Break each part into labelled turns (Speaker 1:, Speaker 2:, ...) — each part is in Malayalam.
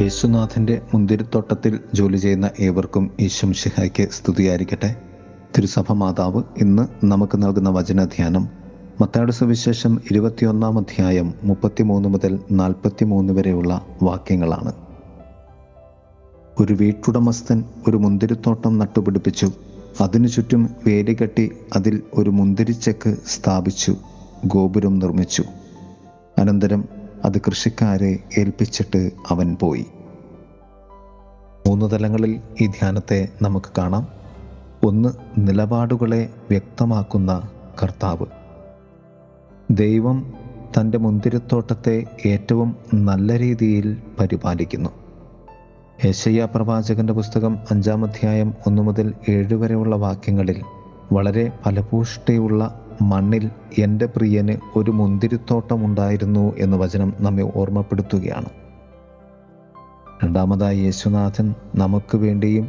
Speaker 1: യേശുനാഥന്റെ മുന്തിരിത്തോട്ടത്തിൽ ജോലി ചെയ്യുന്ന ഏവർക്കും ഈശ്വം ഷിഹായ്ക്ക് സ്തുതിയായിരിക്കട്ടെ. തിരുസഭ മാതാവ് ഇന്ന് നമുക്ക് നൽകുന്ന വചനധ്യാനം മത്താട് സുവിശേഷം ഇരുപത്തിയൊന്നാം അധ്യായം മുപ്പത്തിമൂന്ന് മുതൽ നാൽപ്പത്തിമൂന്ന് വരെയുള്ള വാക്യങ്ങളാണ്. ഒരു വീട്ടുടമസ്ഥൻ ഒരു മുന്തിരിത്തോട്ടം നട്ടുപിടിപ്പിച്ചു. അതിനു ചുറ്റും വേലി കെട്ടി അതിൽ ഒരു മുന്തിരിച്ചക്ക് സ്ഥാപിച്ചു ഗോപുരം നിർമ്മിച്ചു. അനന്തരം അത് കൃഷിക്കാരെ ഏൽപ്പിച്ചിട്ട് അവൻ പോയി. മൂന്ന് തലങ്ങളിൽ ഈ ധ്യാനത്തെ നമുക്ക് കാണാം. ഒന്ന് നിലപാടുകളെ വ്യക്തമാക്കുന്ന കർത്താവ്. ദൈവം തന്റെ മുന്തിരിത്തോട്ടത്തെ ഏറ്റവും നല്ല രീതിയിൽ പരിപാലിക്കുന്നു. യശയ്യ പ്രവാചകന്റെ പുസ്തകം അഞ്ചാം അധ്യായം ഒന്നു മുതൽ ഏഴ് വരെയുള്ള വാക്യങ്ങളിൽ വളരെ ഫലപുഷ്ടിയുള്ള മണ്ണിൽ എന്റെ പ്രിയന് ഒരു മുന്തിരിത്തോട്ടം ഉണ്ടായിരുന്നു എന്ന വചനം നമ്മെ ഓർമ്മപ്പെടുത്തുകയാണ്. രണ്ടാമതായി യേശുനാഥൻ നമുക്ക് വേണ്ടിയും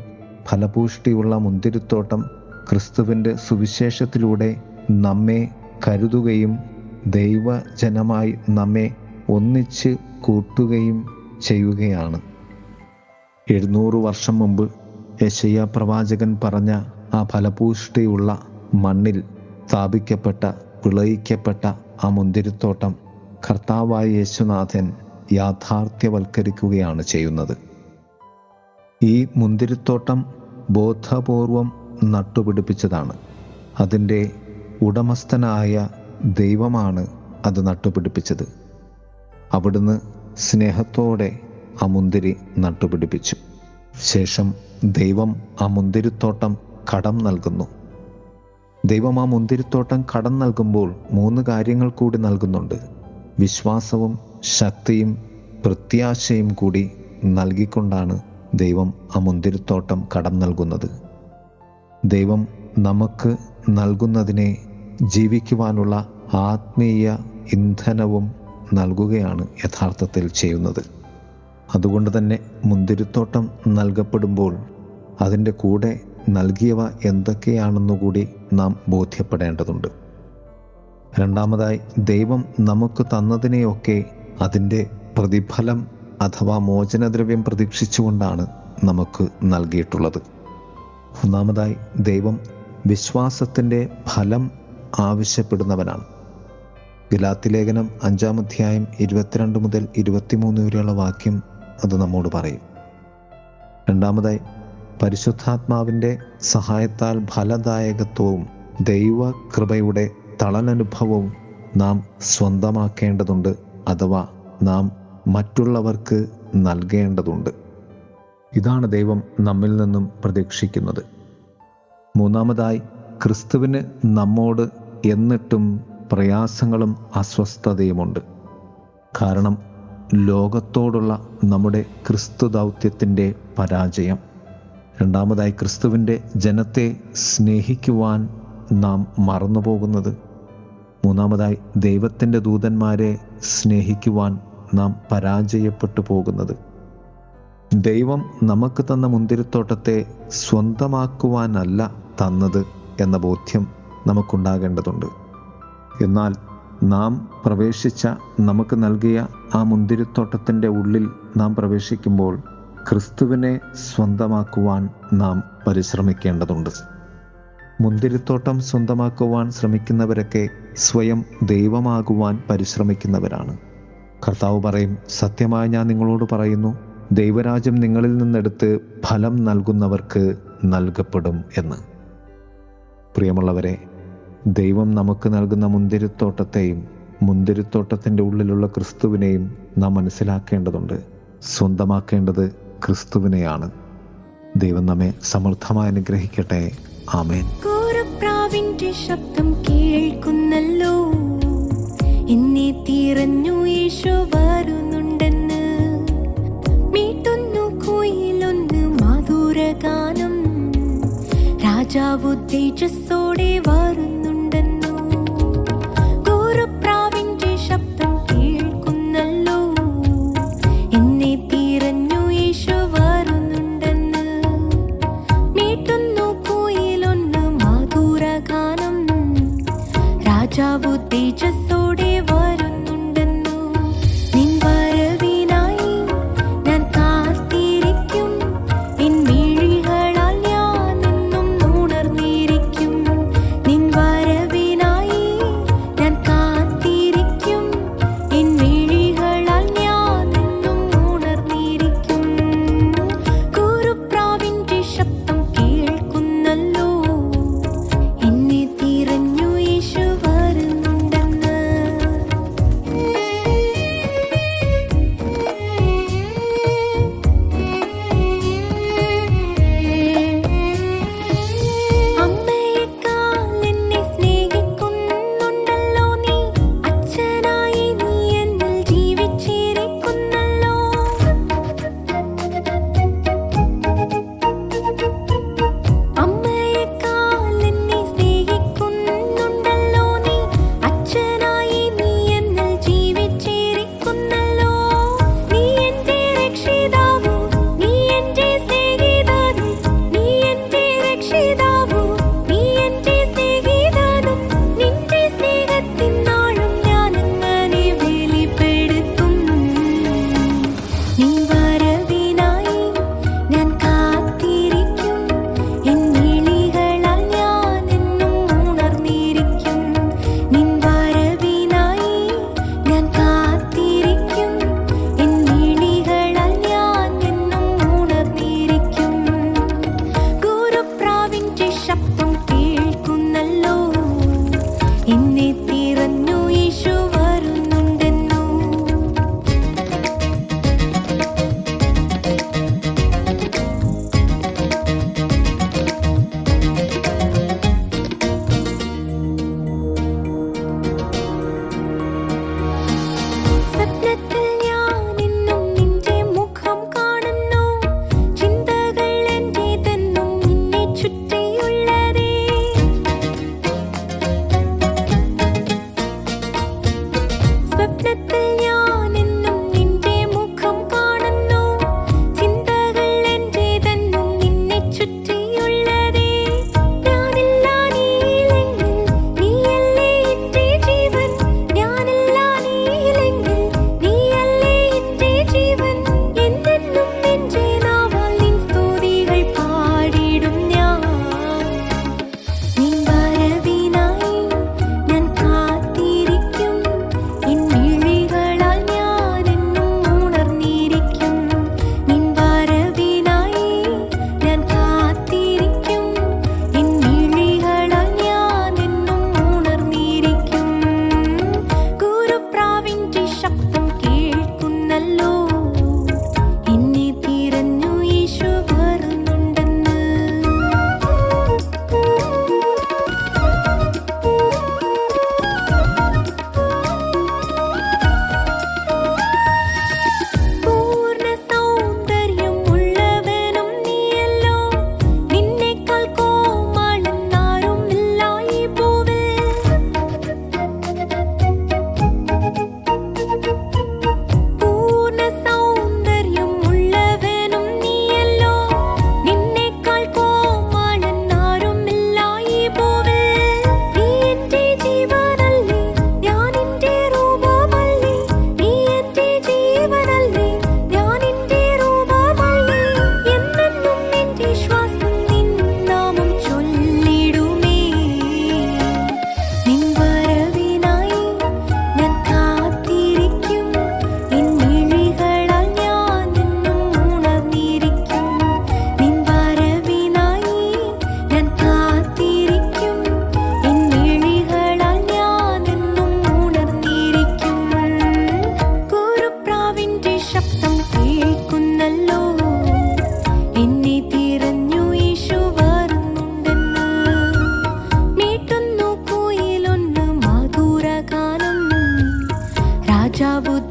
Speaker 1: ഫലപുഷ്ടിയുള്ള മുന്തിരിത്തോട്ടം ക്രിസ്തുവിന്റെ സുവിശേഷത്തിലൂടെ നമ്മെ കരുതുകയും ദൈവജനമായി നമ്മെ ഒന്നിച്ച് കൂട്ടുകയും ചെയ്യുകയാണ്. എഴുന്നൂറ് വർഷം മുമ്പ് യശയ്യ പ്രവാചകൻ പറഞ്ഞ ആ ഫലപുഷ്ടിയുള്ള മണ്ണിൽ സ്ഥാപിക്കപ്പെട്ട വിളയിക്കപ്പെട്ട ആ മുന്തിരിത്തോട്ടം കർത്താവായ യേശുനാഥൻ യാഥാർത്ഥ്യവൽക്കരിക്കുകയാണ് ചെയ്യുന്നത്. ഈ മുന്തിരിത്തോട്ടം ബോധപൂർവം നട്ടുപിടിപ്പിച്ചതാണ്. അതിന്റെ ഉടമസ്ഥനായ ദൈവമാണ് അത് നട്ടുപിടിപ്പിച്ചത്. അവിടുന്ന് സ്നേഹത്തോടെ ആ മുന്തിരി നട്ടുപിടിപ്പിച്ചു. ശേഷം ദൈവം ആ മുന്തിരിത്തോട്ടം കടം നൽകുന്നു. ദൈവം ആ മുന്തിരിത്തോട്ടം കടം നൽകുമ്പോൾ മൂന്ന് കാര്യങ്ങൾ കൂടി നൽകുന്നുണ്ട്. വിശ്വാസവും ശക്തിയും പ്രത്യാശയും കൂടി നൽകിക്കൊണ്ടാണ് ദൈവം ആ മുന്തിരിത്തോട്ടം കടം നൽകുന്നത്. ദൈവം നമുക്ക് നൽകുന്നതിനെ ജീവിക്കുവാനുള്ള ആത്മീയ ഇന്ധനവും നൽകുകയാണ് യഥാർത്ഥത്തിൽ ചെയ്യുന്നത്. അതുകൊണ്ട് തന്നെ മുന്തിരിത്തോട്ടം നൽകപ്പെടുമ്പോൾ അതിന്റെ കൂടെ നൽകിയവ എന്തൊക്കെയാണെന്നുകൂടി നാം ബോധ്യപ്പെടേണ്ടതുണ്ട്. രണ്ടാമതായി ദൈവം നമുക്ക് തന്നതിനെയൊക്കെ അതിന്റെ പ്രതിഫലം അഥവാ മോചനദ്രവ്യം പ്രതീക്ഷിച്ചുകൊണ്ടാണ് നമുക്ക് നൽകിയിട്ടുള്ളത്. ഒന്നാമതായി ദൈവം വിശ്വാസത്തിന്റെ ഫലം ആവശ്യപ്പെടുന്നവനാണ്. ഗലാത്തി ലേഖനം അഞ്ചാം അധ്യായം ഇരുപത്തിരണ്ട് മുതൽ ഇരുപത്തിമൂന്ന് വരെയുള്ള വാക്യം അത് നമ്മോട് പറയും. രണ്ടാമതായി പരിശുദ്ധാത്മാവിന്റെ സഹായത്താൽ ഫലദായകത്വവും ദൈവകൃപയുടെ തളലനുഭവവും നാം സ്വന്തമാക്കേണ്ടതുണ്ട് അഥവാ നാം മറ്റുള്ളവർക്ക് നൽകേണ്ടതുണ്ട്. ഇതാണ് ദൈവം നമ്മിൽ നിന്നും പ്രതീക്ഷിക്കുന്നത്. മൂന്നാമതായി ക്രിസ്തുവിന് നമ്മോട് എന്നിട്ടും പ്രയാസങ്ങളും അസ്വസ്ഥതയുമുണ്ട്. കാരണം ലോകത്തോടുള്ള നമ്മുടെ ക്രിസ്തു ദൗത്യത്തിന്റെ പരാജയം. രണ്ടാമതായി ക്രിസ്തുവിന്റെ ജനത്തെ സ്നേഹിക്കുവാൻ നാം മറന്നുപോകുന്നത്. മൂന്നാമതായി ദൈവത്തിന്റെ ദൂതന്മാരെ സ്നേഹിക്കുവാൻ നാം പരാജയപ്പെട്ടു പോകുന്നത്. ദൈവം നമുക്ക് തന്ന മുന്തിരിത്തോട്ടത്തെ സ്വന്തമാക്കുവാനല്ല തന്നത് എന്ന ബോധ്യം നമുക്കുണ്ടാകേണ്ടതുണ്ട്. എന്നാൽ നാം പ്രവേശിച്ച നമുക്ക് നൽകിയ ആ മുന്തിരിത്തോട്ടത്തിന്റെ ഉള്ളിൽ നാം പ്രവേശിക്കുമ്പോൾ ക്രിസ്തുവിനെ സ്വന്തമാക്കുവാൻ നാം പരിശ്രമിക്കേണ്ടതുണ്ട്. മുന്തിരിത്തോട്ടം സ്വന്തമാക്കുവാൻ ശ്രമിക്കുന്നവരൊക്കെ സ്വയം ദൈവമാകുവാൻ പരിശ്രമിക്കുന്നവരാണ്. കർത്താവ് പറയും സത്യമായി ഞാൻ നിങ്ങളോട് പറയുന്നു ദൈവരാജ്യം നിങ്ങളിൽ നിന്നെടുത്ത് ഫലം നൽകുന്നവർക്ക് നൽകപ്പെടും എന്ന്. പ്രിയമുള്ളവരെ ദൈവം നമുക്ക് നൽകുന്ന മുന്തിരിത്തോട്ടത്തെയും മുന്തിരിത്തോട്ടത്തിന്റെ ഉള്ളിലുള്ള ക്രിസ്തുവിനെയും നാം മനസ്സിലാക്കേണ്ടതുണ്ട്. സ്വന്തമാക്കേണ്ടത് ക്രിസ്തുവിനെയാണ്. ദൈവം നമ്മെ സമൃദ്ധമായി അനുഗ്രഹിക്കട്ടെ. ആമേൻ.
Speaker 2: ശബ്ദം കേൾക്കുന്നല്ലോ. എന്നെ തീരഞ്ഞു യേശോ വരുന്നുണ്ടെന്ന്. മീട്ടുന്നു കുയിലൊന്ന് മധുരഗാനം. രാജാവ് തേജസ്സോടെ വരുന്നുണ്ടെന്നു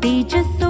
Speaker 2: തേജസ്സോടെ വരുന്നുണ്ടെന്നു